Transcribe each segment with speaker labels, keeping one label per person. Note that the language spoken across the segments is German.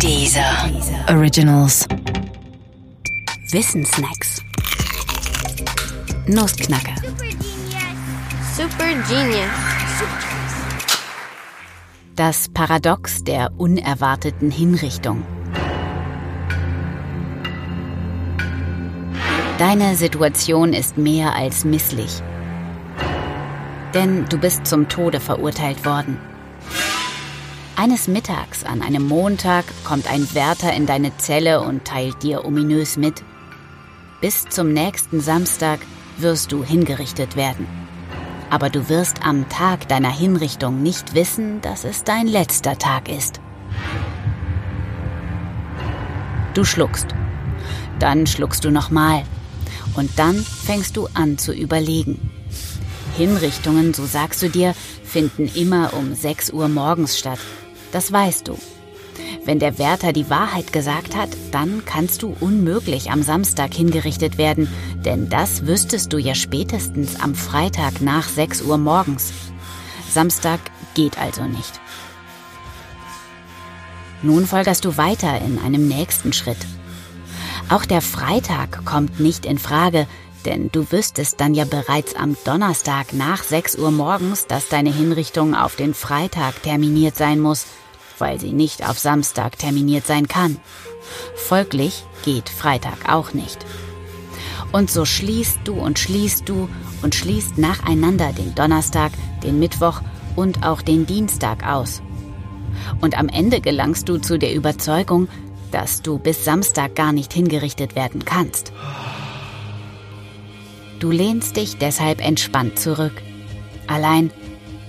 Speaker 1: Dieser Originals.
Speaker 2: Wissensnacks. Nussknacker.
Speaker 3: Super Genius.
Speaker 2: Das Paradox der unerwarteten Hinrichtung. Deine Situation ist mehr als misslich. Denn du bist zum Tode verurteilt worden. Eines Mittags an einem Montag kommt ein Wärter in deine Zelle und teilt dir ominös mit. Bis zum nächsten Samstag wirst du hingerichtet werden. Aber du wirst am Tag deiner Hinrichtung nicht wissen, dass es dein letzter Tag ist. Du schluckst. Dann schluckst du nochmal. Und dann fängst du an zu überlegen. Hinrichtungen, so sagst du dir, finden immer um 6 Uhr morgens statt. Das weißt du. Wenn der Wärter die Wahrheit gesagt hat, dann kannst du unmöglich am Samstag hingerichtet werden, denn das wüsstest du ja spätestens am Freitag nach 6 Uhr morgens. Samstag geht also nicht. Nun folgerst du weiter in einem nächsten Schritt. Auch der Freitag kommt nicht in Frage, denn du wüsstest dann ja bereits am Donnerstag nach 6 Uhr morgens, dass deine Hinrichtung auf den Freitag terminiert sein muss weil sie nicht auf Samstag terminiert sein kann. Folglich geht Freitag auch nicht. Und so schließt du und schließt du und schließt nacheinander den Donnerstag, den Mittwoch und auch den Dienstag aus. Und am Ende gelangst du zu der Überzeugung, dass du bis Samstag gar nicht hingerichtet werden kannst. Du lehnst dich deshalb entspannt zurück. Allein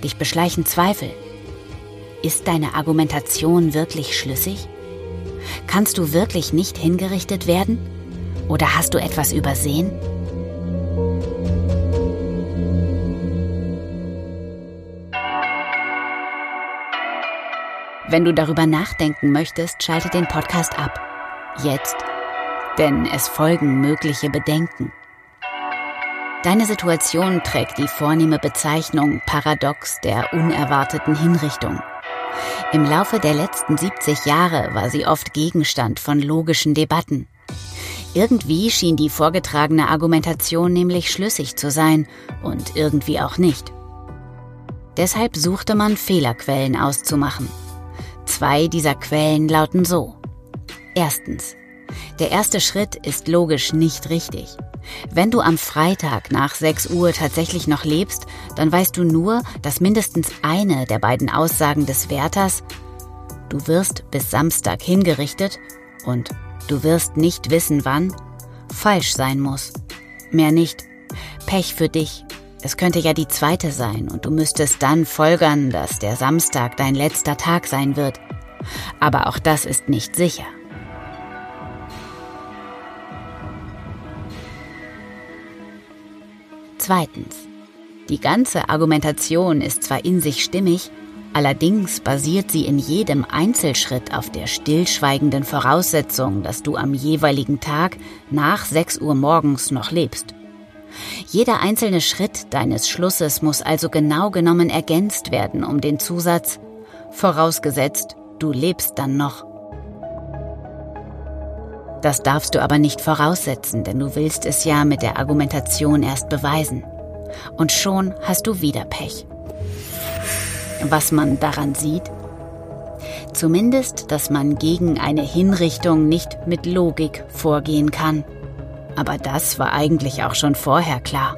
Speaker 2: dich beschleichen Zweifel. Ist deine Argumentation wirklich schlüssig? Kannst du wirklich nicht hingerichtet werden? Oder hast du etwas übersehen? Wenn du darüber nachdenken möchtest, schalte den Podcast ab. Jetzt. Denn es folgen mögliche Bedenken. Deine Situation trägt die vornehme Bezeichnung Paradox der unerwarteten Hinrichtung. Im Laufe der letzten 70 Jahre war sie oft Gegenstand von logischen Debatten. Irgendwie schien die vorgetragene Argumentation nämlich schlüssig zu sein und irgendwie auch nicht. Deshalb suchte man Fehlerquellen auszumachen. Zwei dieser Quellen lauten so. Erstens. Der erste Schritt ist logisch nicht richtig. Wenn du am Freitag nach 6 Uhr tatsächlich noch lebst, dann weißt du nur, dass mindestens eine der beiden Aussagen des Wärters, du wirst bis Samstag hingerichtet und du wirst nicht wissen wann, falsch sein muss. Mehr nicht. Pech für dich. Es könnte ja die zweite sein und du müsstest dann folgern, dass der Samstag dein letzter Tag sein wird. Aber auch das ist nicht sicher. Zweitens. Die ganze Argumentation ist zwar in sich stimmig, allerdings basiert sie in jedem Einzelschritt auf der stillschweigenden Voraussetzung, dass du am jeweiligen Tag nach 6 Uhr morgens noch lebst. Jeder einzelne Schritt deines Schlusses muss also genau genommen ergänzt werden um den Zusatz vorausgesetzt, du lebst dann noch. Das darfst du aber nicht voraussetzen, denn du willst es ja mit der Argumentation erst beweisen. Und schon hast du wieder Pech. Was man daran sieht? Zumindest, dass man gegen eine Hinrichtung nicht mit Logik vorgehen kann. Aber das war eigentlich auch schon vorher klar.